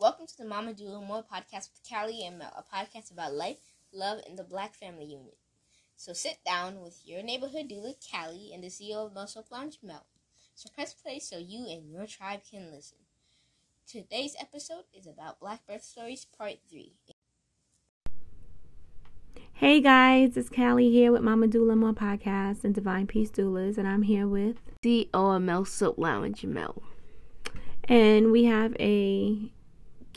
Welcome to the Mama Doula More podcast with Kali and Mel, a podcast about life, love, and the Black family unit. So sit down with your neighborhood doula, Kali, and the CEO of Muscle Lounge, Mel. So press play so you and your tribe can listen. Today's episode is about Black birth stories, part three. Hey guys, it's Kali here with Mama Doula More podcast and Divine Peace Doulas, and I'm here with CEO of Mel's Soap Lounge, Mel. And we have a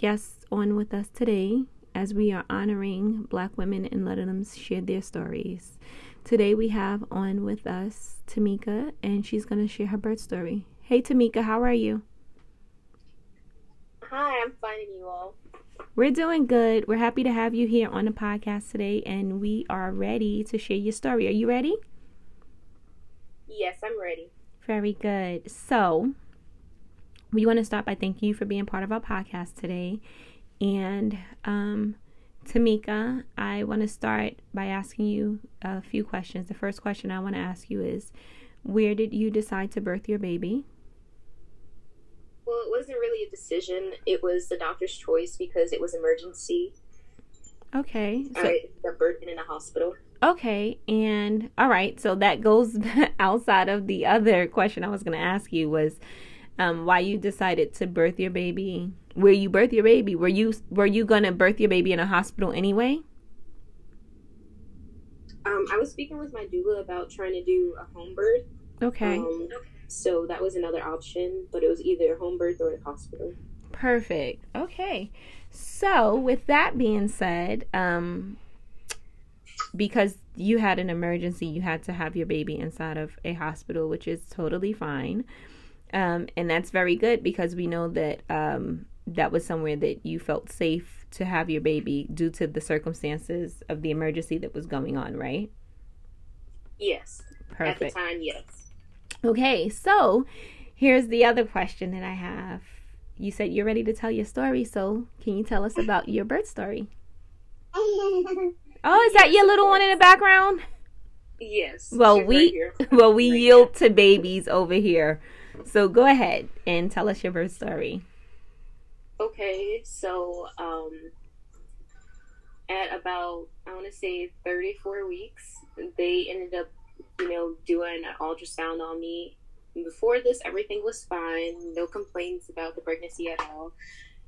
guest on with us today as we are honoring Black women and letting them share their stories. Today we have on with us Tameka, and she's going to share her birth story. Hey Tameka, how are you? Hi, I'm finding you all. We're doing good. We're happy to have you here on the podcast today, and we are ready to share your story. Are you ready? Yes, I'm ready. Very good. So, we want to start by thanking you for being part of our podcast today. And um, Tameka, I want to start by asking you a few questions. The first question I want to ask you is Where did you decide to birth your baby? Well, it wasn't really a decision. It was the doctor's choice because it was emergency. Okay. So, I birthing in a hospital. Okay, and all right, so that goes outside of the other question I was going to ask you was um, why you decided to birth your baby where you birth your baby were you were you gonna birth your baby in a hospital anyway? Um, i was speaking with my doula about trying to do a home birth. Okay. Um, so that was another option but it was either home birth or a hospital. Perfect. Okay. So with that being said um because you had an emergency you had to have your baby inside of a hospital which is totally fine um, and that's very good because we know that um, that was somewhere that you felt safe to have your baby due to the circumstances of the emergency that was going on, right? Yes. Perfect. At the time, yes. Okay, so here's the other question that I have. You said you're ready to tell your story, so can you tell us about your birth story? Oh, is that your little one in the background? Yes. Well, we right well we right yield here. to babies over here. So go ahead and tell us your birth story. Okay, so um, at about I want to say 34 weeks, they ended up, you know, doing an ultrasound on me. Before this, everything was fine, no complaints about the pregnancy at all.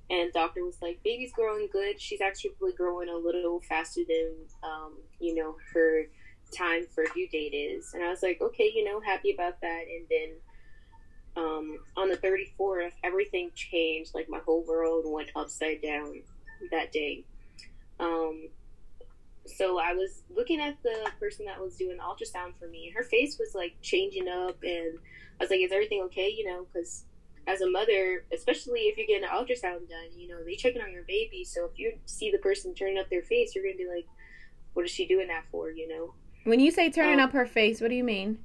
And doctor was like, "Baby's growing good. She's actually growing a little faster than, um, you know, her time for due date is." And I was like, "Okay, you know, happy about that." And then um, on the 34th, everything changed. Like my whole world went upside down that day. Um, so I was looking at the person that was doing the ultrasound for me. Her face was like changing up, and I was like, "Is everything okay?" You know, because as a mother, especially if you're getting an ultrasound done, you know, they checking on your baby. So if you see the person turning up their face, you're gonna be like, "What is she doing that for?" You know. When you say turning um, up her face, what do you mean?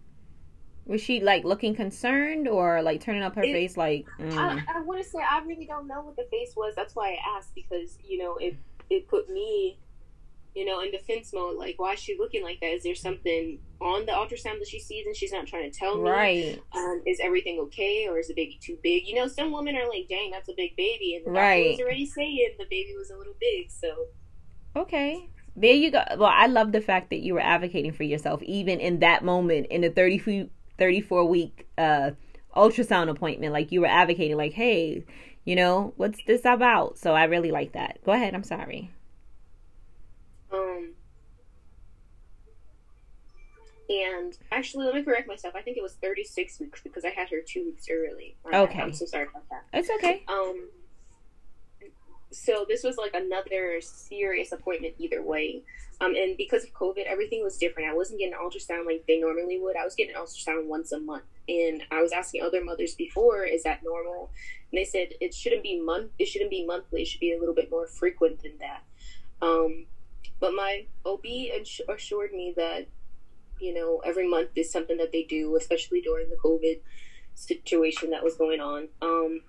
Was she like looking concerned or like turning up her it, face like? Mm. I, I want to say I really don't know what the face was. That's why I asked because you know it it put me, you know, in defense mode. Like, why is she looking like that? Is there something on the ultrasound that she sees and she's not trying to tell me? Right. Um, is everything okay or is the baby too big? You know, some women are like, "Dang, that's a big baby," and the right. doctor was already saying the baby was a little big. So. Okay. There you go. Well, I love the fact that you were advocating for yourself, even in that moment, in the 30 34 week uh, ultrasound appointment. Like you were advocating, like, hey, you know, what's this about? So I really like that. Go ahead. I'm sorry. Um, and actually, let me correct myself. I think it was 36 weeks because I had her two weeks early. Okay. I'm so sorry about that. It's okay. Um, so this was like another serious appointment either way. Um, and because of COVID, everything was different. I wasn't getting ultrasound like they normally would. I was getting ultrasound once a month. And I was asking other mothers before, is that normal? And they said it shouldn't be month. It shouldn't be monthly. It should be a little bit more frequent than that. Um, but my OB assured me that you know every month is something that they do, especially during the COVID situation that was going on. Um,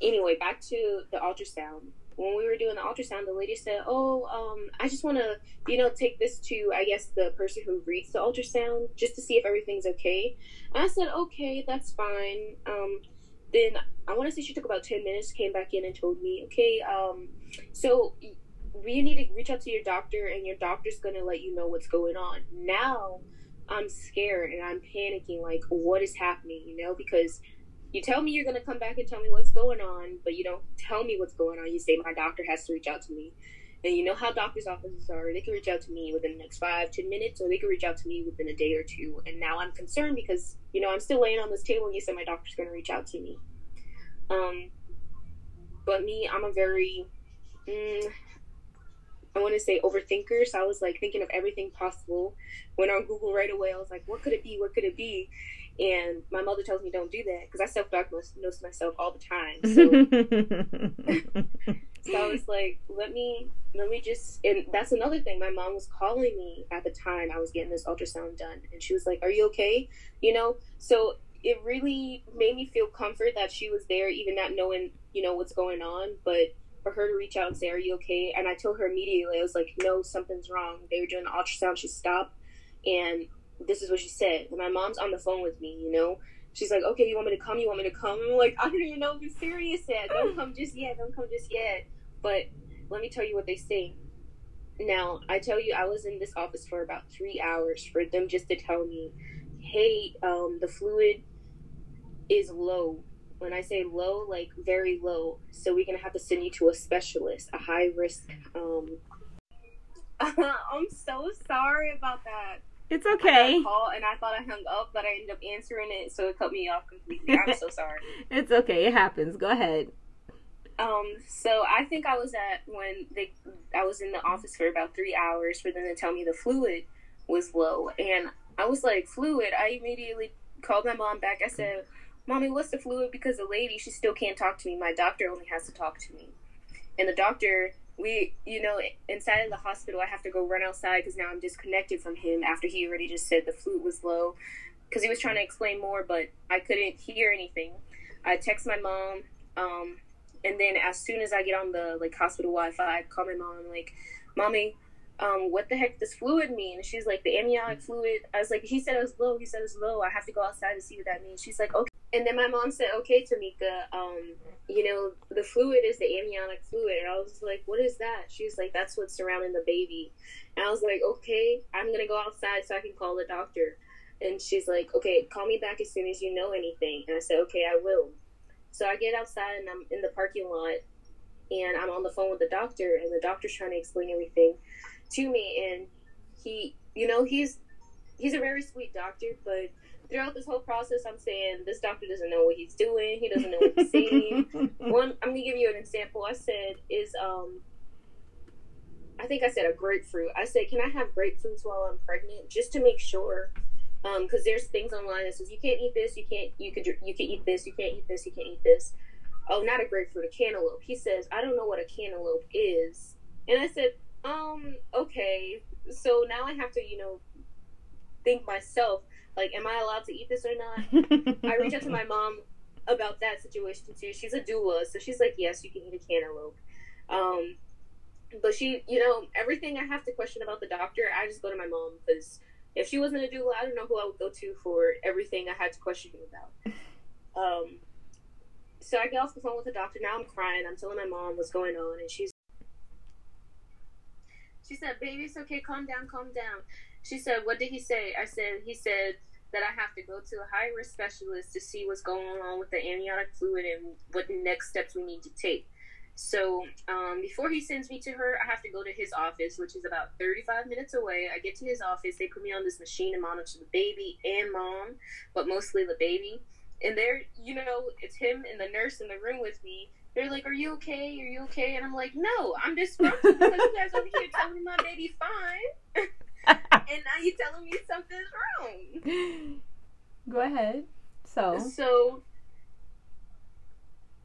anyway, back to the ultrasound. When we were doing the ultrasound, the lady said, "Oh, um, I just want to, you know, take this to, I guess, the person who reads the ultrasound just to see if everything's okay." And I said, "Okay, that's fine." Um, then I want to say she took about 10 minutes, came back in and told me, okay, um, so we need to reach out to your doctor and your doctor's to let you know what's going on. Now I'm scared and I'm panicking, like, what is happening, you know, because you tell me you're going to come back and tell me what's going on, but you don't tell me what's going on. You say my doctor has to reach out to me. And you know how doctors' offices are. They can reach out to me within the next five, ten minutes, or they can reach out to me within a day or two. And now I'm concerned because, you know, I'm still laying on this table and you said my doctor's going to reach out to me. Um, but me, I'm a very, mm, I want to say overthinker. So I was like thinking of everything possible. Went on Google right away. I was like, what could it be? What could it be? And my mother tells me don't do that because I self diagnose myself all the time. So, so I was like, let me let me just and that's another thing. My mom was calling me at the time I was getting this ultrasound done, and she was like, "Are you okay?" You know. So it really made me feel comfort that she was there, even not knowing you know what's going on, but for her to reach out and say, "Are you okay?" And I told her immediately. I was like, "No, something's wrong." They were doing the ultrasound. She stopped, and this is what she said. My mom's on the phone with me. You know, she's like, "Okay, you want me to come? You want me to come?" I'm like, "I don't even know if you're serious yet. Don't come just yet. Don't come just yet." But let me tell you what they say. Now, I tell you, I was in this office for about three hours for them just to tell me, "Hey, um, the fluid is low when I say low, like very low. So we're gonna have to send you to a specialist, a high risk. Um, I'm so sorry about that. It's okay. I call and I thought I hung up, but I ended up answering it, so it cut me off completely. I'm so sorry. it's okay. It happens. Go ahead. Um, so I think I was at when they, I was in the office for about three hours for them to tell me the fluid was low, and I was like, fluid. I immediately called my mom back. I said, Mommy, what's the fluid? Because the lady, she still can't talk to me. My doctor only has to talk to me. And the doctor, we, you know, inside of the hospital, I have to go run outside because now I'm disconnected from him after he already just said the fluid was low. Because he was trying to explain more, but I couldn't hear anything. I text my mom, um, and then as soon as I get on the like hospital Wi-Fi, I call my mom like, "Mommy, um, what the heck does fluid mean?" She's like, "The amniotic fluid." I was like, "He said it was low. He said it's low. I have to go outside to see what that means." She's like, "Okay." And then my mom said, "Okay, Tameka, um, you know the fluid is the amniotic fluid." And I was like, "What is that?" She was like, "That's what's surrounding the baby." And I was like, "Okay, I'm gonna go outside so I can call the doctor." And she's like, "Okay, call me back as soon as you know anything." And I said, "Okay, I will." So I get outside and I'm in the parking lot, and I'm on the phone with the doctor, and the doctor's trying to explain everything to me, and he, you know, he's he's a very sweet doctor, but throughout this whole process, I'm saying this doctor doesn't know what he's doing. He doesn't know what he's saying. One, I'm gonna give you an example. I said is um, I think I said a grapefruit. I said, can I have grapefruits while I'm pregnant, just to make sure? Because um, there's things online that says you can't eat this, you can't, you could, you can eat this, you can't eat this, you can't eat this. Oh, not a grapefruit, a cantaloupe. He says, I don't know what a cantaloupe is, and I said, um, okay. So now I have to, you know, think myself like, am I allowed to eat this or not? I reach out to my mom about that situation too. She's a doula, so she's like, yes, you can eat a cantaloupe. Um, but she, you know, everything I have to question about the doctor, I just go to my mom because if she wasn't a doula, I don't know who I would go to for everything I had to question him about. Um, so I get off the phone with the doctor. Now I'm crying. I'm telling my mom what's going on, and she's she said, "Baby, it's okay. Calm down. Calm down." She said, "What did he say?" I said, "He said." that I have to go to a high risk specialist to see what's going on with the amniotic fluid and what next steps we need to take. So um, before he sends me to her, I have to go to his office, which is about 35 minutes away. I get to his office. They put me on this machine to monitor the baby and mom, but mostly the baby. And they're, you know, it's him and the nurse in the room with me. They're like, "Are you okay? Are you okay?" And I'm like, "No, I'm disgruntled because you guys over here telling me my baby's fine." and now you're telling me something's wrong. Go ahead. So. So.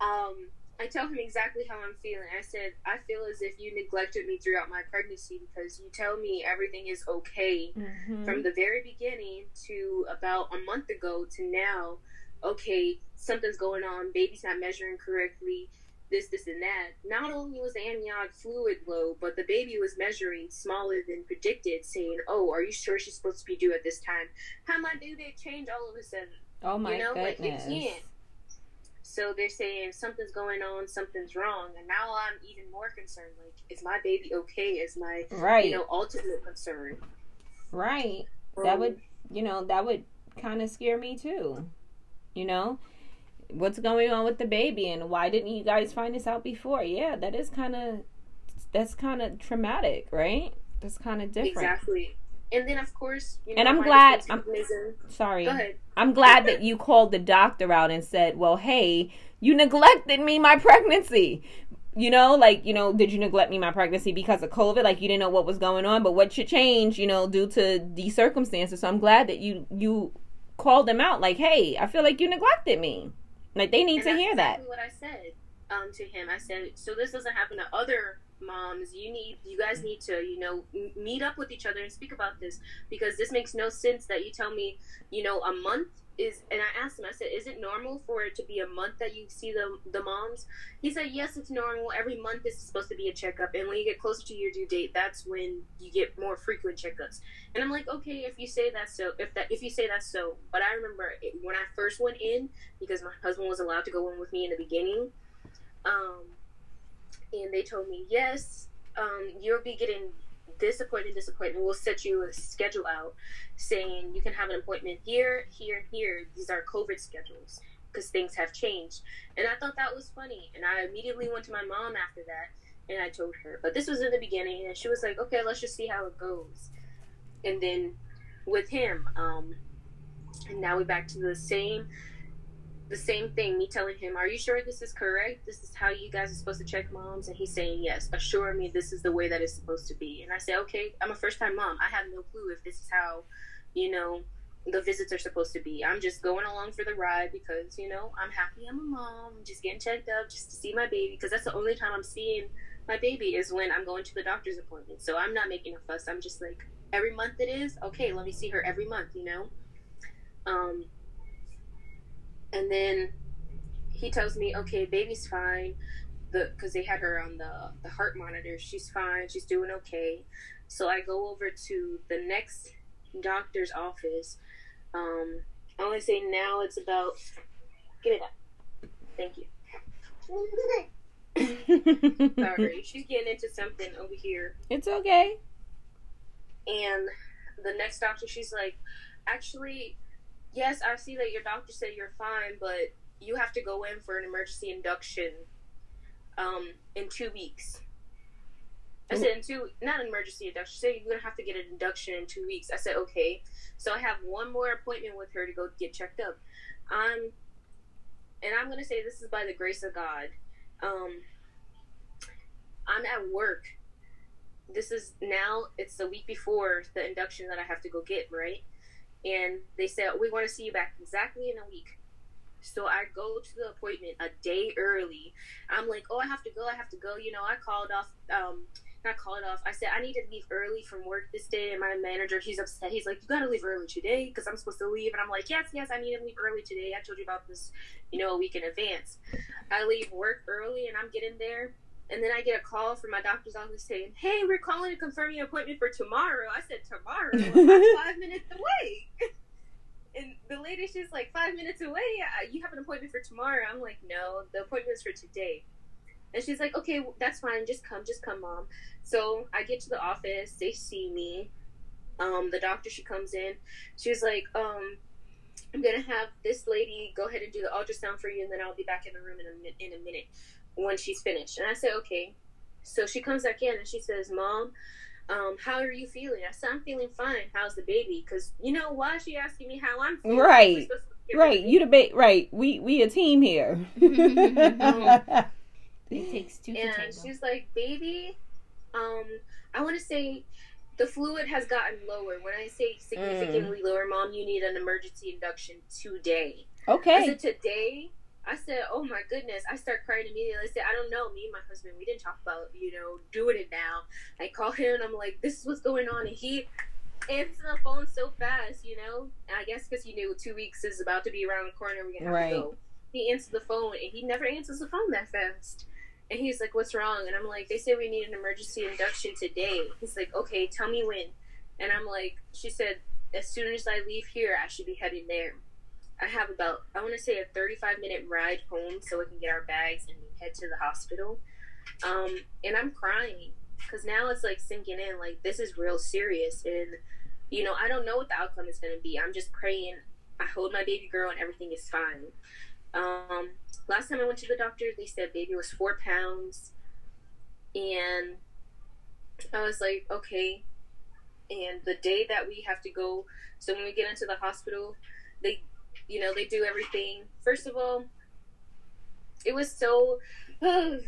Um, I tell him exactly how I'm feeling. I said, I feel as if you neglected me throughout my pregnancy because you tell me everything is okay mm-hmm. from the very beginning to about a month ago to now. Okay, something's going on. Baby's not measuring correctly this, this, and that. Not only was the amniotic fluid low, but the baby was measuring smaller than predicted, saying, "Oh, are you sure she's supposed to be due at this time?" How my due date change all of a sudden? Oh my you know, goodness! Like it can't. so they're saying something's going on, something's wrong, and now I'm even more concerned. Like, is my baby okay? Is my right, you know, ultimate concern. right. That um, would, you know, that would kind of scare me too. You know, what's going on with the baby, and why didn't you guys find this out before? Yeah, that is kind of, that's kind of traumatic, right? That's kind of different. exactly. And then of course, you know, And I'm glad- mechanism- Sorry. Go ahead. I'm glad that you called the doctor out and said, "Well, hey, you neglected me my pregnancy." You know, like, you know, did you neglect me my pregnancy because of COVID? Like you didn't know what was going on, but what should change, you know, due to these circumstances. So I'm glad that you you called them out like, "Hey, I feel like you neglected me." Like they need And to hear that. exactly What I said um, to him, I said, so this doesn't happen to other moms. You need, you guys need to, you know, m- meet up with each other and speak about this because this makes no sense that you tell me, you know, a month is. And I asked him, I said, is it normal for it to be a month that you see the the moms? He said, yes, it's normal. Every month is supposed to be a checkup, and when you get closer to your due date, that's when you get more frequent checkups. And I'm like, okay, if you say that so, if that, if you say that so, but I remember it, when I first went in because my husband was allowed to go in with me in the beginning. Um, and they told me, yes, um, you'll be getting this appointment, this appointment. We'll set you a schedule out saying you can have an appointment here, here, and here. These are COVID schedules because things have changed. And I thought that was funny. And I immediately went to my mom after that and I told her. But this was in the beginning and she was like, okay, let's just see how it goes. And then with him, um, and now we're back to the same the same thing me telling him are you sure this is correct? This is how you guys are supposed to check moms? And he's saying yes assure me this is the way that it's supposed to be. And i say okay i'm a first time mom. I have no clue if this is how you know the visits are supposed to be. I'm just going along for the ride because you know i'm happy i'm a mom I'm just getting checked up just to see my baby because that's the only time i'm seeing my baby is when i'm going to the doctor's appointment. So i'm not making a fuss. I'm just like every month it is okay let me see her every month you know? Um and then he tells me, okay, baby's fine. The because they had her on the the heart monitor. She's fine. She's doing okay. So I go over to the next doctor's office. Um, I want to say now it's about. Give me that. Thank you. Sorry, she's getting into something over here. it's okay. And the next doctor, she's like, actually, yes, I see that your doctor said you're fine, but you have to go in for an emergency induction um, in two weeks. I said, in two, not an emergency induction. She said, you're going to have to get an induction in two weeks. I said, okay. So I have one more appointment with her to go get checked up. Um, and I'm going to say this is by the grace of God. Um, I'm at work this is now it's the week before the induction that I have to go get, right? And they said, We want to see you back exactly in a week. So I go to the appointment a day early. I'm like, Oh, I have to go, I have to go. You know, I called off um not called off. I said I need to leave early from work this day, and my manager, he's upset. He's like, "You gotta leave early today because I'm supposed to leave." And I'm like, "Yes, yes, I need to leave early today. I told you about this, you know, a week in advance." I leave work early, and I'm getting there, and then I get a call from my doctor's office saying, "Hey, we're calling to confirm your appointment for tomorrow." I said, "Tomorrow? I'm five minutes away." And the lady, she's like, five minutes away. Uh, You have an appointment for tomorrow. I'm like, no, the appointment's for today. And she's like, okay, that's fine. Just come, just come, mom. So I get to the office. They see me. Um, the doctor, she comes in. She's like, um, I'm gonna have this lady go ahead and do the ultrasound for you, and then I'll be back in the room in a in a minute when she's finished. And I said, okay. So she comes back in and she says, Mom, um, how are you feeling? I said, I'm feeling fine. How's the baby? Because you know why she asking me how I'm feeling? Right. We're supposed to get Right, ready. you debate. Right, we we a team here. It takes two and tango. she's like, baby, um, I want to say the fluid has gotten lower. When I say significantly lower, mom, you need an emergency induction today. Okay. Is it today. I said, "Oh my goodness!" I start crying immediately. I said, "I don't know." Me and my husband, we didn't talk about you know doing it now. I call him and I'm like, "This is what's going on," and he answers the phone so fast, you know. And I guess because he knew two weeks is about to be around the corner, we're gonna have Right. to go. He answers the phone and he never answers the phone that fast. And he's like, "What's wrong?" And I'm like, "They say we need an emergency induction today." He's like, "Okay, tell me when." And I'm like, "She said as soon as I leave here, I should be heading there." I have about I want to say a 35 minute ride home so we can get our bags and head to the hospital. Um, and I'm crying because now it's like sinking in like this is real serious and you know I don't know what the outcome is going to be. I'm just praying. I hold my baby girl and everything is fine. Um, last time I went to the doctor, they said baby was four pounds, and I was like, okay. And the day that we have to go, so when we get into the hospital, they, you know, they do everything. First of all, it was so no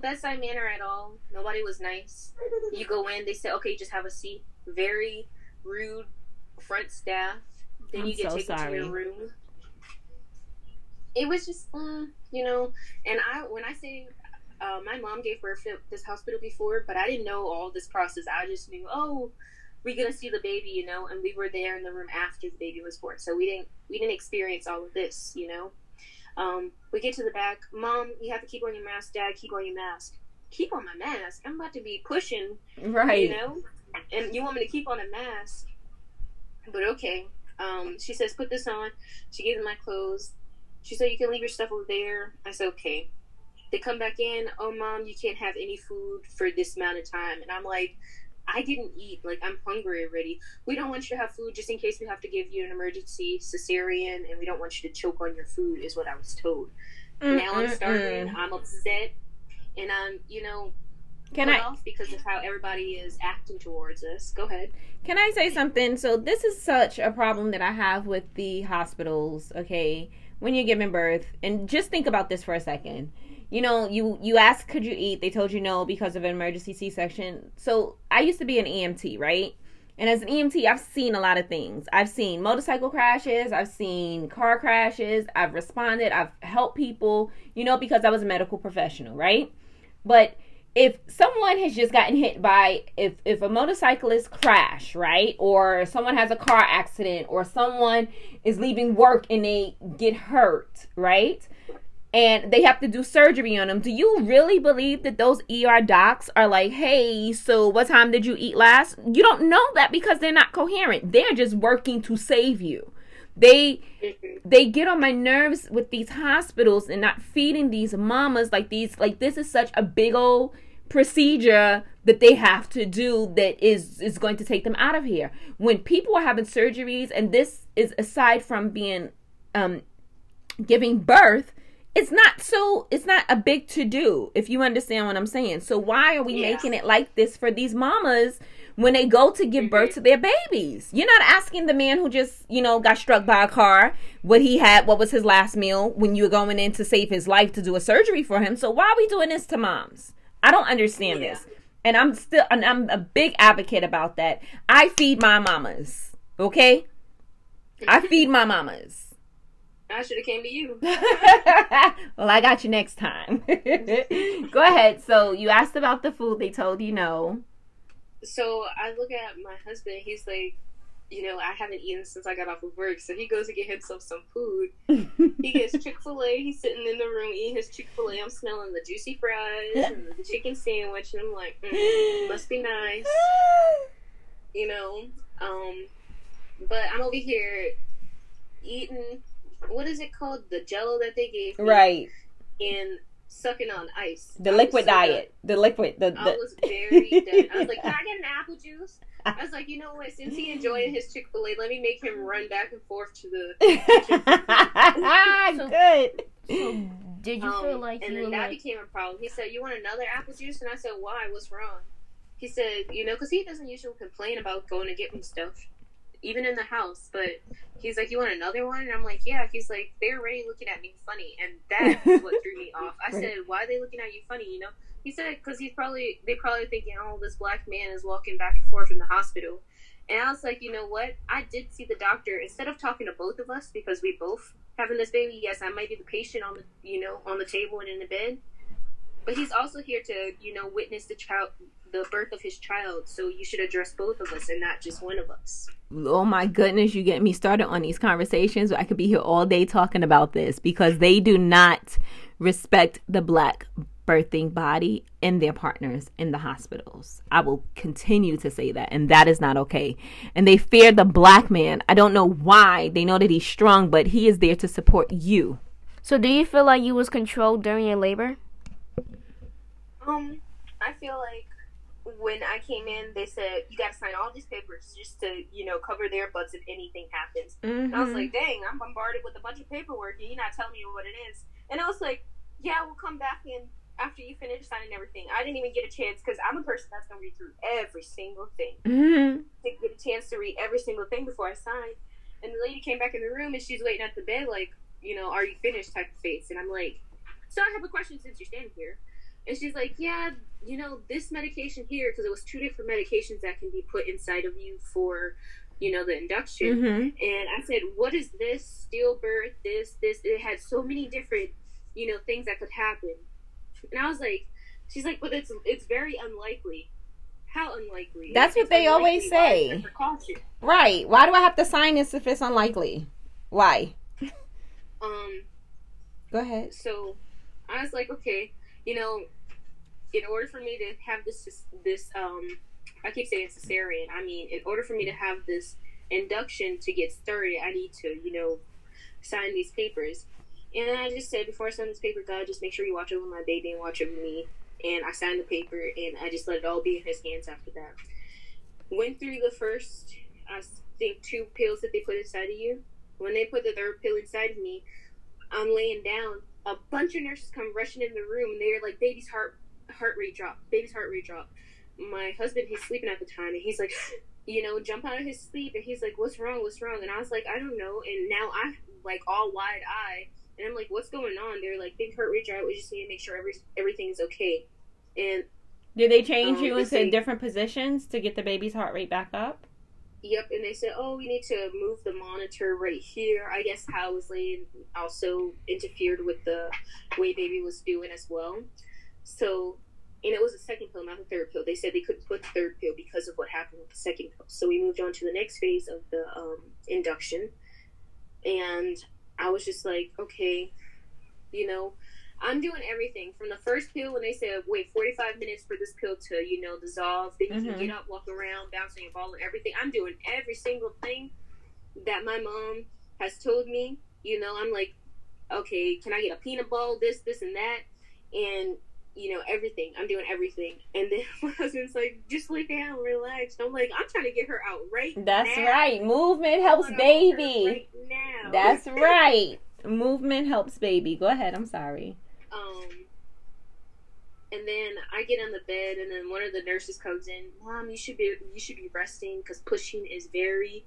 bedside manner at all. Nobody was nice. You go in, they say, okay, just have a seat. Very rude front staff. Then I'm you get so taken sorry. to your room. It was just, mm, you know, and I when I say uh, my mom gave birth at this hospital before, but I didn't know all this process. I just knew, oh, we're gonna see the baby, you know, and we were there in the room after the baby was born, so we didn't we didn't experience all of this, you know. Um, we get to the back, mom, you have to keep on your mask. Dad, keep on your mask. Keep on my mask. I'm about to be pushing, Right. you know, and you want me to keep on a mask, but okay. Um, she says, put this on. She gives me my clothes. She said, you can leave your stuff over there. I said, okay. They come back in. Oh, mom, you can't have any food for this amount of time. And I'm like, I didn't eat. Like, I'm hungry already. We don't want you to have food just in case we have to give you an emergency cesarean, and we don't want you to choke on your food, is what I was told. Now I'm starving. I'm upset. And I'm, you know, Can I off because of how everybody is acting towards us. Go ahead. can I say something? So this is such a problem that I have with the hospitals, okay? When you're giving birth, and just think about this for a second. You know, you you asked could you eat? They told you no because of an emergency C-section. So I used to be an EMT, right? And as an EMT, I've seen a lot of things. I've seen motorcycle crashes, I've seen car crashes, I've responded, I've helped people, you know, because I was a medical professional, right? But if someone has just gotten hit by if if a motorcyclist crash right or someone has a car accident or someone is leaving work and they get hurt right and they have to do surgery on them do you really believe that those er docs are like hey so what time did you eat last? You don't know that because they're not coherent. They're just working to save you. They they get on my nerves with these hospitals and not feeding these mamas like these like this is such a big old procedure that they have to do that is is going to take them out of here. When people are having surgeries and this is aside from being um giving birth it's not so it's not a big to do if you understand what i'm saying. So why are we Yeah. making it like this for these mamas when they go to give birth mm-hmm. to their babies? You're not asking the man who just you know got struck by a car what he had what was his last meal when you were going in to save his life to do a surgery for him. So why are we doing this to moms? I don't understand Yeah. this. And i'm still and i'm a big advocate about that. I feed my mamas okay? I feed my mamas I should have came to you. well, I got you next time. Go ahead. So you asked about the food. They told you no. So I look at my husband. He's like, you know, I haven't eaten since I got off of work. So he goes to get himself some food. He gets Chick Fil A. He's sitting in the room eating his Chick Fil A. I'm smelling the juicy fries and the chicken sandwich, and I'm like, mm, must be nice, you know. Um, but I'm over here eating. What is it called? The Jello that they gave me, right. And sucking on ice. The I liquid so done. diet. The liquid. The, I was very done. I was like, can I get an apple juice? I was like, you know what? Since he enjoying his Chick Fil A, let me make him run back and forth to the. So- good. So, did you feel Um, like and you then that like, became a problem. He said, "You want another apple juice?" And I said, "Why? What's wrong?" He said, "You know, because he doesn't usually complain about going to get me stuff, even in the house. But he's like, you want another one?" And I'm like, "Yeah." He's like, "They're already looking at me funny," and that's what threw me off. I Right. said, "Why are they looking at you funny?" You know. He said, "Because he's probably they probably thinking, oh, this black man is walking back and forth in the hospital." And I was like, you know what? I did see the doctor. Instead of talking to both of us because we both having this baby, yes, I might be the patient on the you know on the table and in the bed, but he's also here to you know witness the child, the birth of his child. So you should address both of us and not just one of us. Oh my goodness, you get me started on these conversations. I could be here all day talking about this because they do not respect the black birthing body and their partners in the hospitals. I will continue to say that, and that is not okay. And they fear the black man. I don't know why. They know that he's strong, but he is there to support you. So, do you feel like you was controlled during your labor? Um, I feel like when I came in, they said you got to sign all these papers just to, you know, cover their butts if anything happens. Mm-hmm. And I was like, dang, I'm bombarded with a bunch of paperwork, and you're not telling me what it is. And I was like, yeah, we'll come back in after you finish signing everything. I didn't even get a chance because I'm a person that's gonna read through every single thing. Mm-hmm. To get a chance to read every single thing before I sign. And the lady came back in the room and she's waiting at the bed, like, you know, are you finished? type of face. And I'm like, so I have a question since you're standing here. And she's like, yeah, you know, this medication here, because it was two different medications that can be put inside of you for, you know, the induction. Mm-hmm. And I said, what is this? Stillbirth, this, this. It had so many different, you know, things that could happen. And I was like, she's like, but it's it's very unlikely. How unlikely? That's what they always unlikely. Why is say. Right. Why do I have to sign this if it's unlikely? Why? Um. Go ahead. So I was like, okay, you know, in order for me to have this this um, I keep saying cesarean. I mean, in order for me to have this induction to get started, I need to, you know, sign these papers. And I just said before I sign this paper, God, just make sure you watch over my baby and watch over me. And I signed the paper, and I just let it all be in His hands after that. Went through the first, I think, two pills that they put inside of you. When they put the third pill inside of me, I'm laying down. A bunch of nurses come rushing in the room, and they're like, "Baby's heart heart rate drop. Baby's heart rate drop." My husband, he's sleeping at the time, and he's like, you know, jump out of his sleep, and he's like, "What's wrong? What's wrong?" And I was like, "I don't know." And now I like all wide eye, and I'm like, "What's going on?" They're like, "Big heart rate drop. We just need to make sure every everything's okay." And Did they change Um, you into different positions to get the baby's heart rate back up? Yep, and they said, "Oh, we need to move the monitor right here." I guess how was laying also interfered with the way baby was doing as well. So, and it was a second pill, not the third pill. They said they couldn't put the third pill because of what happened with the second pill. So we moved on to the next phase of the um, induction, and I was just like, okay, you know. I'm doing everything from the first pill when they said wait 45 minutes for this pill to you know dissolve. Then you Mhm. can get up, walk around, bouncing a ball, and everything. I'm doing every single thing that my mom has told me. You know, I'm like, okay, can I get a peanut ball? This, this, and that, and you know everything. I'm doing everything, and then my husband's like, just lay down, relax. I'm like, I'm trying to get her out right. That's now. right. Movement helps wanna hold her baby. Right now. That's right. Movement helps baby. Go ahead. I'm sorry. Um, and then I get on the bed, and then one of the nurses comes in. Mom, you should be you should be resting because pushing is very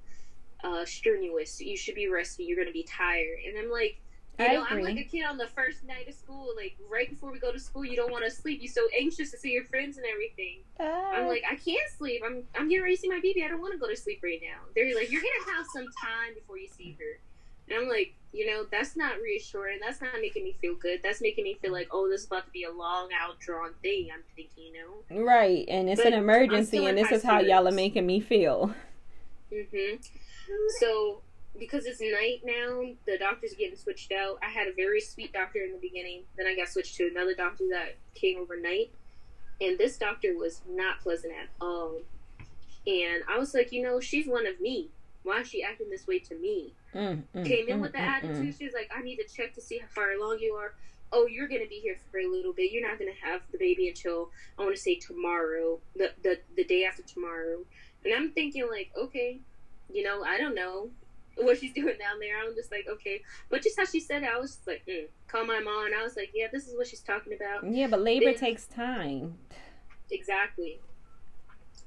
uh, strenuous. You should be resting. You're gonna be tired. And I'm like, you I know, I'm like a kid on the first night of school. Like right before we go to school, you don't want to sleep. You're so anxious to see your friends and everything. I'm like, I can't sleep. I'm I'm getting ready to see my baby. I don't want to go to sleep right now. They're like, you're gonna have some time before you see her. And I'm like, you know, that's not reassuring. That's not making me feel good. That's making me feel like, oh, this is about to be a long, out drawn thing. I'm thinking, you know. right, and it's But an emergency, and this is how y'all are making me feel. hmm So because it's night now, the doctor's getting switched out. I had a very sweet doctor in the beginning. Then I got switched to another doctor that came overnight, and this doctor was not pleasant at all. And I was like, you know, she's one of me. Why is she acting this way to me? Mm, mm, came in mm, with the mm, attitude. She was like, I need to check to see how far along you are. Oh, you're gonna be here for a little bit. You're not gonna have the baby until I want to say tomorrow, the the the day after tomorrow. And I'm thinking like, okay, you know, I don't know what she's doing down there. I'm just like, okay, but just how she said it, I was just like, mm. call my mom, and I was like, yeah, this is what she's talking about. Yeah, but labor Then- takes time. Exactly.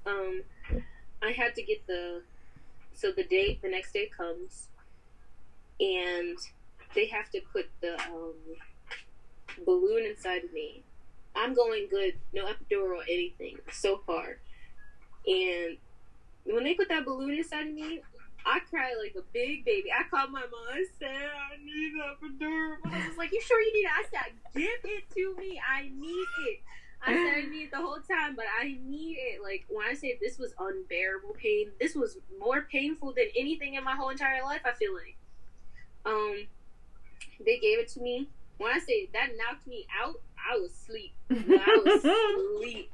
Um, I had to get the so the day the next day comes, and they have to put the um, balloon inside of me. I'm going good, no epidural or anything so far. And when they put that balloon inside of me, I cried like a big baby. I called my mom. I said, "I need that for epidural." I was like, "You sure you need it?" I said, "Give it to me. I need it." I said I need it the whole time, but I need it. Like when I say this was unbearable pain, this was more painful than anything in my whole entire life. I feel like. Um, they gave it to me, when I say that knocked me out, I was asleep. I was asleep.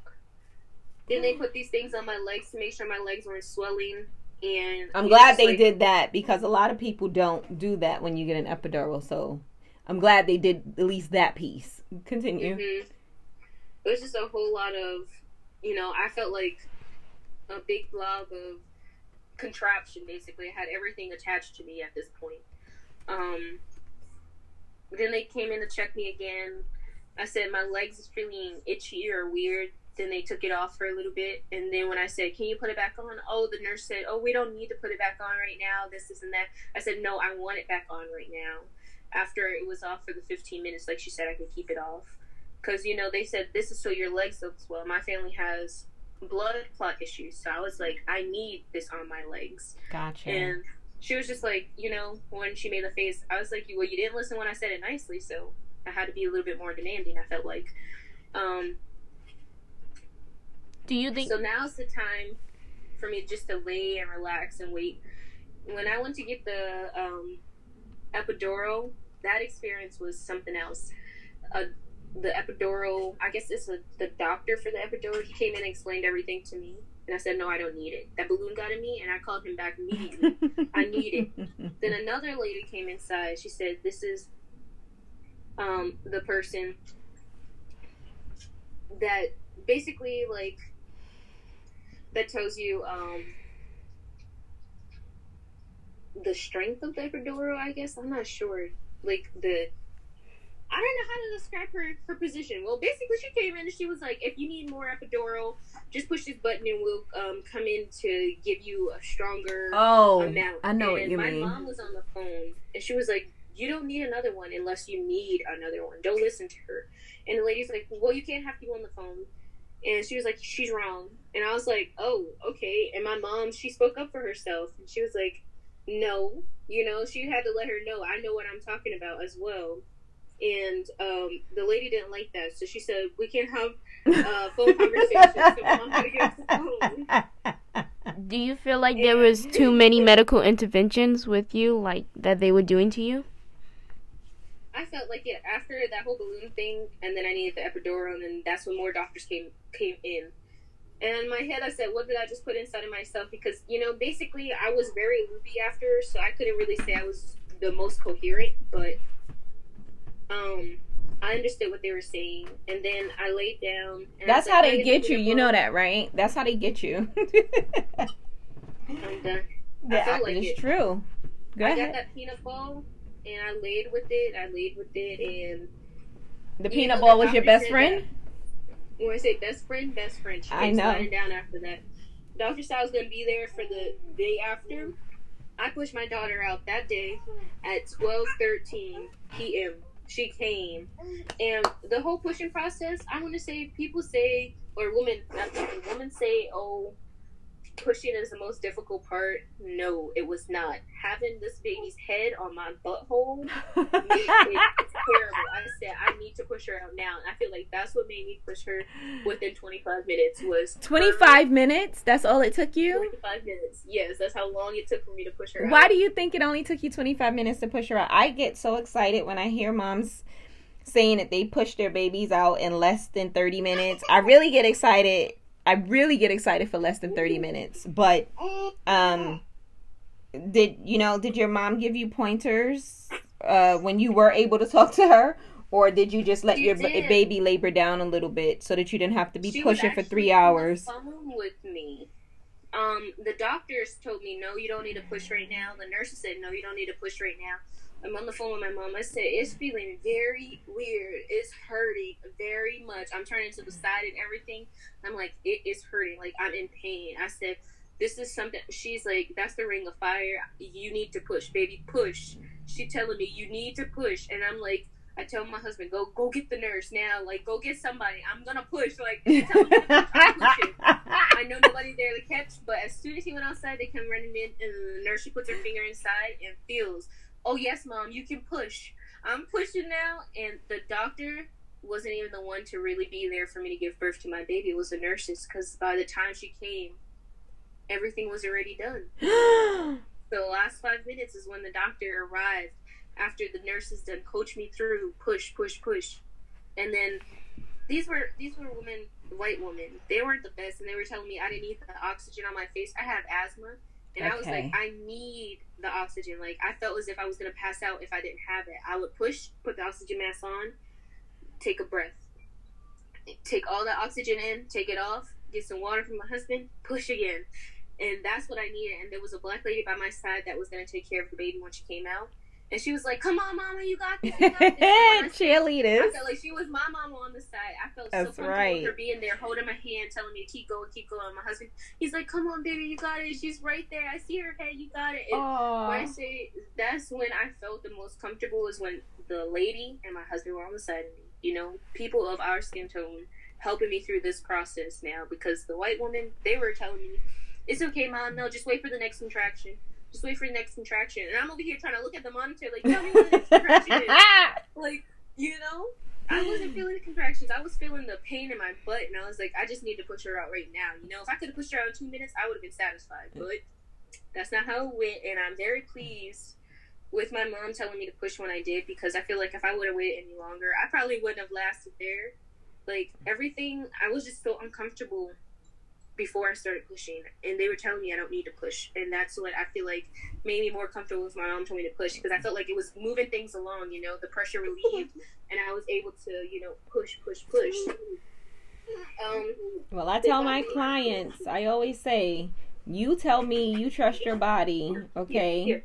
Then they put these things on my legs to make sure my legs weren't swelling. And I'm glad they like- did that because a lot of people don't do that when you get an epidural. So I'm glad they did at least that piece. Continue. Mhm. It was just a whole lot of, you know, I felt like a big blob of contraption. Basically, I had everything attached to me at this point. Um, then they came in to check me again. I said my legs is feeling itchy or weird. Then they took it off for a little bit, and then when I said, "Can you put it back on?" Oh, the nurse said, "Oh, we don't need to put it back on right now. This, this, and that." I said, "No, I want it back on right now." After it was off for the 15 minutes, like she said, I could keep it off because you know they said this is so your legs don't swell. My family has blood clot issues, so I was like, I need this on my legs. Gotcha. And she was just like, you know, when she made the face, I was like, well, you didn't listen when I said it nicely, so I had to be a little bit more demanding. I felt like, um, Do you think? so now's the time for me just to lay and relax and wait. When I went to get the um, epidural, that experience was something else. Uh, the epidural, I guess it's a, the doctor for the epidural. He came in and explained everything to me, and I said, "No, I don't need it." That balloon got in me, and I called him back immediately. I need it. Then another lady came inside. She said, "This is um, the person that basically like that tells you um, the strength of the epidural. I guess I'm not sure. Like the I don't know how to describe her her position. Well, basically, she came in and she was like, "If you need more epidural, just push this button and we'll um, come in to give you a stronger." oh, amount. I know what And you my mean. mom was on the phone and she was like, "You don't need another one unless you need another one. Don't listen to her." And the lady's like, "Well, you can't have people on the phone." And she was like, "She's wrong." And I was like, "Oh, okay." And my mom, she spoke up for herself and she was like, "No, you know, she had to let her know. I know what I'm talking about as well." And um, the lady didn't like that, so she said, "We can't have uh, phone conversations." So mom had to get off the phone. Do you feel like there was too many medical interventions with you, like that they were doing to you? I felt like it after that whole balloon thing, and then I needed the epidural, and then that's when more doctors came came in. And in my head, I said, "What did I just put inside of myself?" Because you know, basically, I was very loopy after, so I couldn't really say I was the most coherent, but um, I understood what they were saying, and then I laid down. And That's how they get you. You know that, right? That's how they get you. I'm done. Yeah, felt like it's it. true. Go I got that peanut ball, and I laid with it. I laid with it, and The peanut know, ball was your best friend. when I say best friend, best friend. She I know. down after that. Doctor I was gonna be there for the day after. I pushed my daughter out that day at twelve thirteen p.m. She came, and the whole pushing process. I want to say people say, or women, not people, women say, oh. Pushing is the most difficult part. No, it was not. Having this baby's head on my butthole made it terrible. I said I need to push her out now, and I feel like that's what made me push her within 25 minutes. Was 25 minutes? That's all it took you? 25 minutes. Yes, that's how long it took for me to push her. Out. Why out. do you think it only took you 25 minutes to push her out? I get so excited when I hear moms saying that they push their babies out in less than 30 minutes. I really get excited. I really get excited for less than 30 minutes. But um did you know did your mom give you pointers uh when you were able to talk to her or did you just let She your did. baby labor down a little bit so that you didn't have to be She pushing for 3 hours? phone with me. Um, the doctors told me no, you don't need to push right now. The nurses said no, you don't need to push right now. I'm on the phone with my mom. I said it's feeling very weird. It's hurting very much. I'm turning to the side and everything. I'm like, it is hurting. Like I'm in pain. I said, this is something. She's like, that's the ring of fire. You need to push, baby, push. She telling me you need to push, and I'm like, I tell my husband, go, go get the nurse now. Like, go get somebody. I'm gonna push. Like, tell me to push. I'm. I know nobody there to catch, but as soon as he went outside, they come running in, and the nurse she puts her finger inside and feels. Oh yes, mom, you can push. I'm pushing now, and the doctor wasn't even the one to really be there for me to give birth to my baby. It was the nurses, because by the time she came, everything was already done. The last five minutes is when the doctor arrived, after the nurses done coach me through push push push and then these were these were women white women they weren't the best and they were telling me i didn't need the oxygen on my face i have asthma and okay. i was like i need the oxygen. Like i felt as if i was going to pass out if i didn't have it. I would push put the oxygen mask on take a breath. Take all the oxygen in take it off get some water from my husband push again. And that's what i needed. And there was a black lady by my side that was going to take care of the baby when she came out and she was like, "Come on, mama, you got this." You got this. Cheerleaders. I felt like she was my mama on the side. I felt That's so comfortable right. with her being there, holding my hand, telling me to keep going, keep going. My husband, he's like, "Come on, baby, you got it." She's right there. I see her head. You got it. I say that's when I felt the most comfortable is when the lady and my husband were on the side of me. You know, people of our skin tone helping me through this process now because the white woman they were telling me, "It's okay, mom. No, just wait for the next contraction." Just wait for the next contraction. And I'm over here trying to look at the monitor, like, tell me what the next contraction is. like, you know? I wasn't feeling the contractions. I was feeling the pain in my butt, and I was like, I just need to push her out right now. You know, if I could have pushed her out in two minutes, I would have been satisfied. But that's not how it went, and I'm very pleased with my mom telling me to push when I did because I feel like if I would have waited any longer, I probably wouldn't have lasted there. Like everything, I was just so uncomfortable before I started pushing, and they were telling me I don't need to push, and that's what I feel like made me more comfortable with my mom told me to push because I felt like it was moving things along, you know, the pressure relieved, and I was able to, you know, push, push, push. Um, well, I tell my clients, I always say, you tell me you trust your body, okay?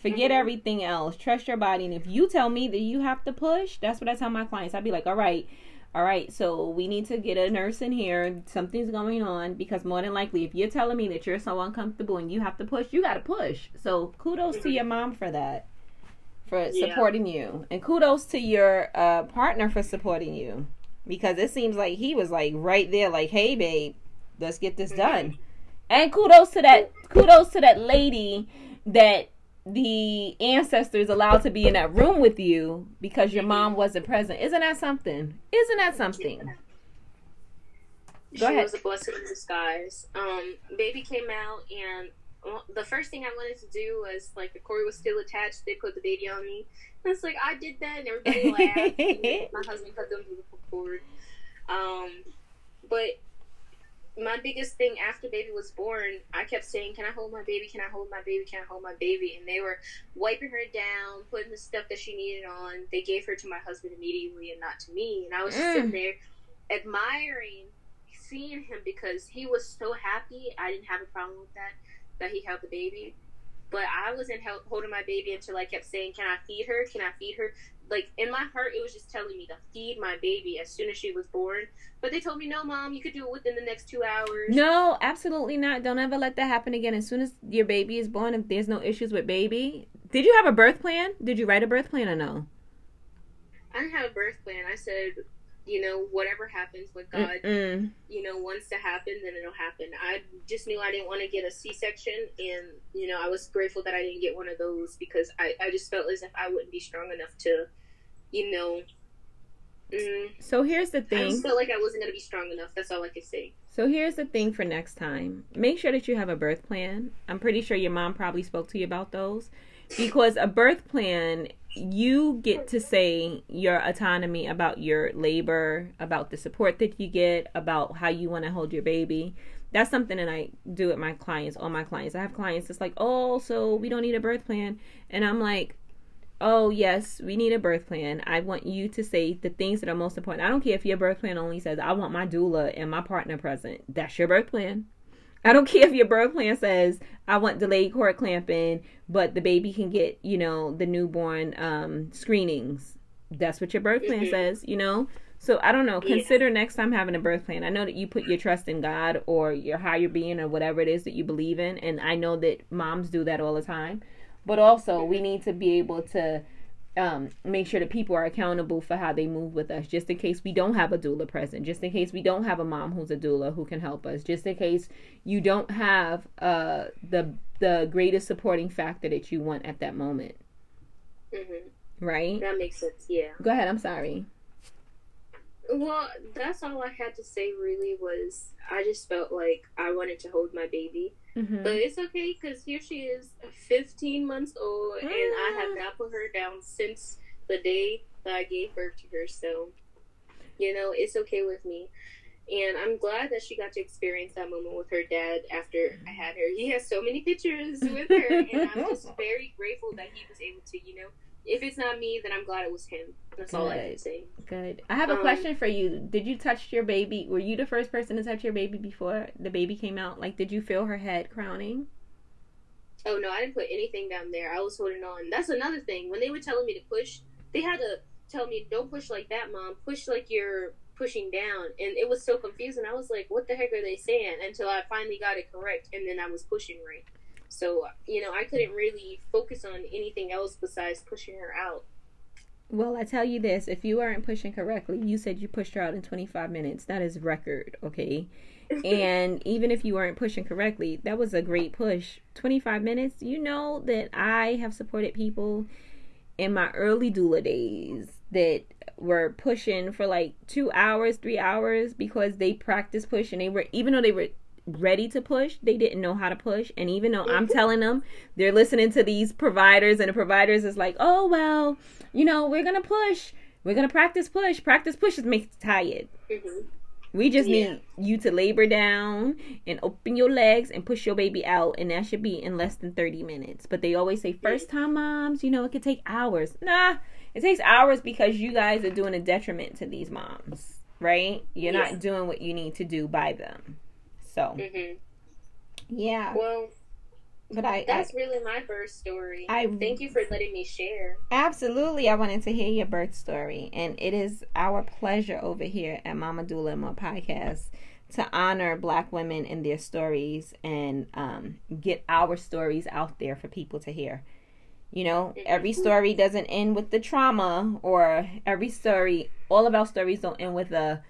Forget mm-hmm. everything else. Trust your body, and if you tell me that you have to push, that's what I tell my clients. I'd be like, all right all right, so we need to get a nurse in here. Something's going on because more than likely, if you're telling me that you're so uncomfortable and you have to push, you got to push. So kudos to your mom for that, for yeah. supporting you, and kudos to your uh, partner for supporting you because it seems like he was like right there, like, "Hey, babe, let's get this mm-hmm. done." And kudos to that, kudos to that lady that the ancestors allowed to be in that room with you because your mom wasn't present. Isn't that something? Isn't that something? Go she ahead. was a blessing in disguise. Um, baby came out, and well, the first thing I wanted to do was like the cord was still attached. They put the baby on me. And it's like I did that, and everybody laughed. and my husband cut them to the cord. Um, but my biggest thing after baby was born, I kept saying, "Can I hold my baby? Can I hold my baby? Can I hold my baby?" And they were wiping her down, putting the stuff that she needed on. They gave her to my husband immediately and not to me. And I was mm. sitting there admiring seeing him because he was so happy. I didn't have a problem with that that he held the baby. But I wasn't holding my baby until I kept saying, "Can I feed her? Can I feed her?" Like in my heart it was just telling me to feed my baby as soon as she was born. But they told me no mom you could do it within the next two hours. No absolutely not. Don't ever let that happen again. As soon as your baby is born if there's no issues with baby did you have a birth plan? Did you write a birth plan or no? I didn't have a birth plan. I said you know, whatever happens, what God, Mm-mm. you know, wants to happen, then it'll happen. I just knew I didn't want to get a C section, and you know, I was grateful that I didn't get one of those because I, I just felt as if I wouldn't be strong enough to, you know. Mm, so here's the thing. I just felt like I wasn't going to be strong enough. That's all I could say. So here's the thing for next time. Make sure that you have a birth plan. I'm pretty sure your mom probably spoke to you about those because a birth plan you get to say your autonomy about your labor, about the support that you get, about how you want to hold your baby. That's something that I do with my clients, all my clients. I have clients that's like, oh, so we don't need a birth plan. And I'm like, oh, yes, we need a birth plan. I want you to say the things that are most important. I don't care if your birth plan only says, I want my doula and my partner present. That's your birth plan. I don't care if your birth plan says I want delayed cord clamping, but the baby can get, you know, the newborn um, screenings. That's what your birth plan mm-hmm. says, you know? So I don't know. Consider yeah. next time having a birth plan. I know that you put your trust in God or your higher being or whatever it is that you believe in. And I know that moms do that all the time. But also, we need to be able to um, make sure that people are accountable for how they move with us, just in case we don't have a doula present, just in case we don't have a mom who's a doula who can help us, just in case you don't have uh, the the greatest supporting factor that you want at that moment. Mm-hmm. Right. That makes sense. Yeah. Go ahead. I'm sorry. Well, that's all I had to say. Really, was I just felt like I wanted to hold my baby, Mhm. but it's okay because here she is, 15 months old, and I have not put her down since the day that I gave birth to her. So, you know, it's okay with me. And I'm glad that she got to experience that moment with her dad after I had her. He has so many pictures with her, and I'm just very grateful that he was able to, you know, if it's not me, then I'm glad it was him. That's all I can Good. say. Good. I have a Um, question for you. Did you touch your baby? Were you the first person to touch your baby before the baby came out? Like, did you feel her head crowning? Oh no, I didn't put anything down there. I was holding on. That's another thing. When they were telling me to push, they had to tell me, "Don't push like that, mom. Push like you're pushing down." And it was so confusing. I was like, "What the heck are they saying?" Until I finally got it correct, and then I was pushing right. So you know, I couldn't really focus on anything else besides pushing her out. Well, I tell you this: if you weren't pushing correctly, you said you pushed her out in 25 minutes. That is record, okay? and even if you weren't pushing correctly, that was a great push. 25 minutes. You know that I have supported people in my early doula days that were pushing for like two hours, three hours because they practiced push and they were even though they were ready to push, they didn't know how to push. And even though I'm telling them, they're listening to these providers, and the providers is like, oh well, you know, we're gonna push, we're gonna practice push. Practice pushes makes tired. Mhm. We just Yeah. need you to labor down and open your legs and push your baby out, and that should be in less than 30 minutes. But they always say, first time moms, you know, it could take hours. Nah, it takes hours because you guys are doing a detriment to these moms, right? You're Yeah. not doing what you need to do by them. So, Mhm. yeah. Well, But I, I that's really my birth story. I- Thank you for letting me share. Absolutely, I wanted to hear your birth story, and it is our pleasure over here at Mama Doula and More Podcast to honor Black women and their stories and um, get our stories out there for people to hear. You know, every story doesn't end with the trauma, or every story, all of our stories don't end with a,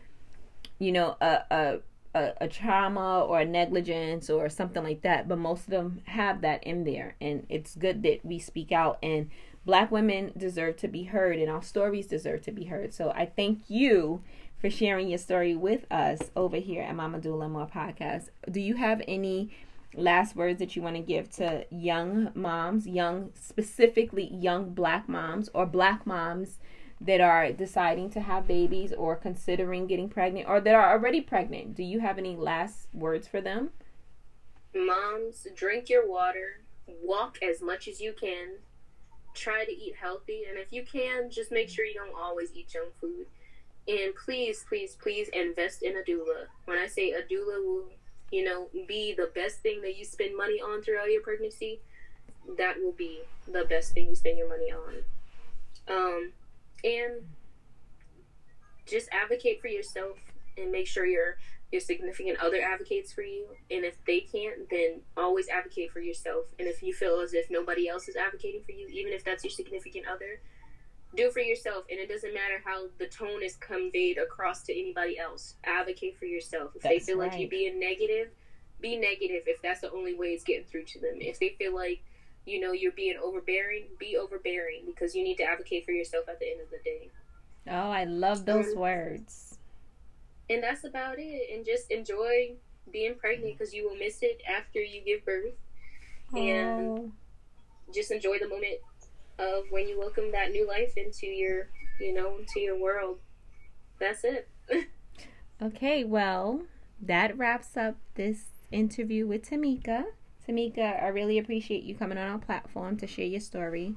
you know, a a a, a trauma or a negligence or something like that. But most of them have that in there, and it's good that we speak out and black women deserve to be heard and our stories deserve to be heard. So I thank you for sharing your story with us over here at Mama Doula More Podcast. Do you have any last words that you want to give to young moms, young specifically young black moms or black moms that are deciding to have babies or considering getting pregnant or that are already pregnant? Do you have any last words for them? Moms, drink your water, walk as much as you can, try to eat healthy, and if you can, just make sure you don't always eat junk food. And please, please, please invest in a doula. When I say a doula will, you know, be the best thing that you spend money on throughout your pregnancy, that will be the best thing you spend your money on. Um, and just advocate for yourself and make sure your your significant other advocates for you. And if they can't then always advocate for yourself. And if you feel as if nobody else is advocating for you even if that's your significant other do it for yourself. And it doesn't matter how the tone is conveyed across to anybody else. Advocate for yourself. If they That's feel like you're being negative be negative if that's the only way it's getting through to them. If they feel like you know you're being overbearing be overbearing because you need to advocate for yourself at the end of the day Oh, I love those Um, words. and that's about it and just enjoy being pregnant because you will miss it after you give birth and Oh. just enjoy the moment of when you welcome that new life into your you know into your world that's it Okay, well, that wraps up this interview with Tameka. Tameka, I really appreciate you coming on our platform to share your story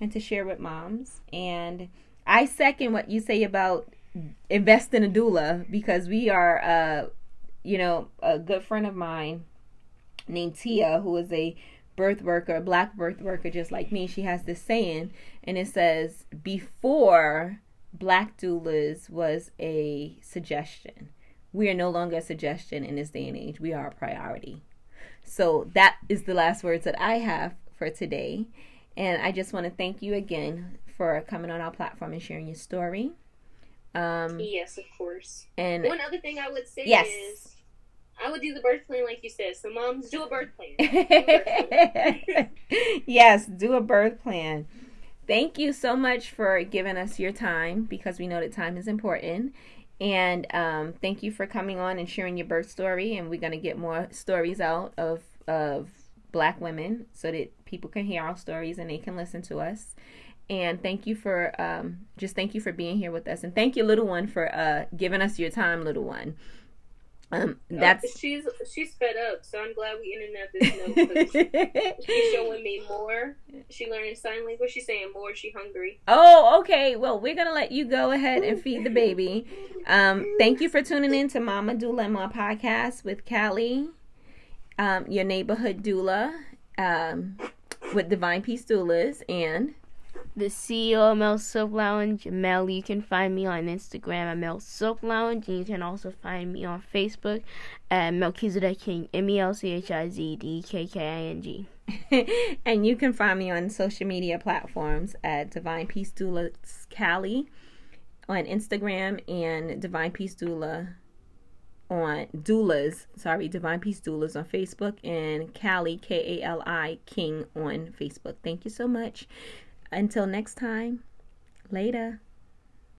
and to share with moms. And I second what you say about invest in a doula because we are, uh, you know, a good friend of mine named Tia, who is a birth worker, a black birth worker, just like me. She has this saying, and it says, before black doulas was a suggestion. We are no longer a suggestion in this day and age. We are a priority. So that is the last words that I have for today. And I just want to thank you again for coming on our platform and sharing your story. Um, yes of course and one other thing i would say Yes. is i would do the birth plan like you said so moms do a birth plan Do a birth plan. yes, do a birth plan. Thank you so much for giving us your time because we know that time is important. And um, thank you for coming on and sharing your birth story. And we're going to get more stories out of, of black women so that people can hear our stories and they can listen to us. And thank you for um, just thank you for being here with us. And thank you, little one, for uh, giving us your time, little one. Um, that's oh, she's she's fed up, so I'm glad we ended up this note. she's showing me more. She learning sign language. She's saying more. She hungry. Oh, okay. Well, we're gonna let you go ahead and feed the baby. Um, thank you for tuning in to Mama Doula My podcast with Kali, um, your neighborhood doula, um, with Divine Peace Doulas, and the CEO of Mel's Soap Lounge, Mel. You can find me on Instagram at Mel's Soap Lounge, and you can also find me on Facebook at Melchizedek King, M E L C H I Z D K K I N G. and you can find me on social media platforms at Divine Peace Doula Kali on Instagram and Divine Peace Doula on doulas sorry divine peace doulas on facebook and Kali k-a-l-i king on facebook thank you so much until next time, later.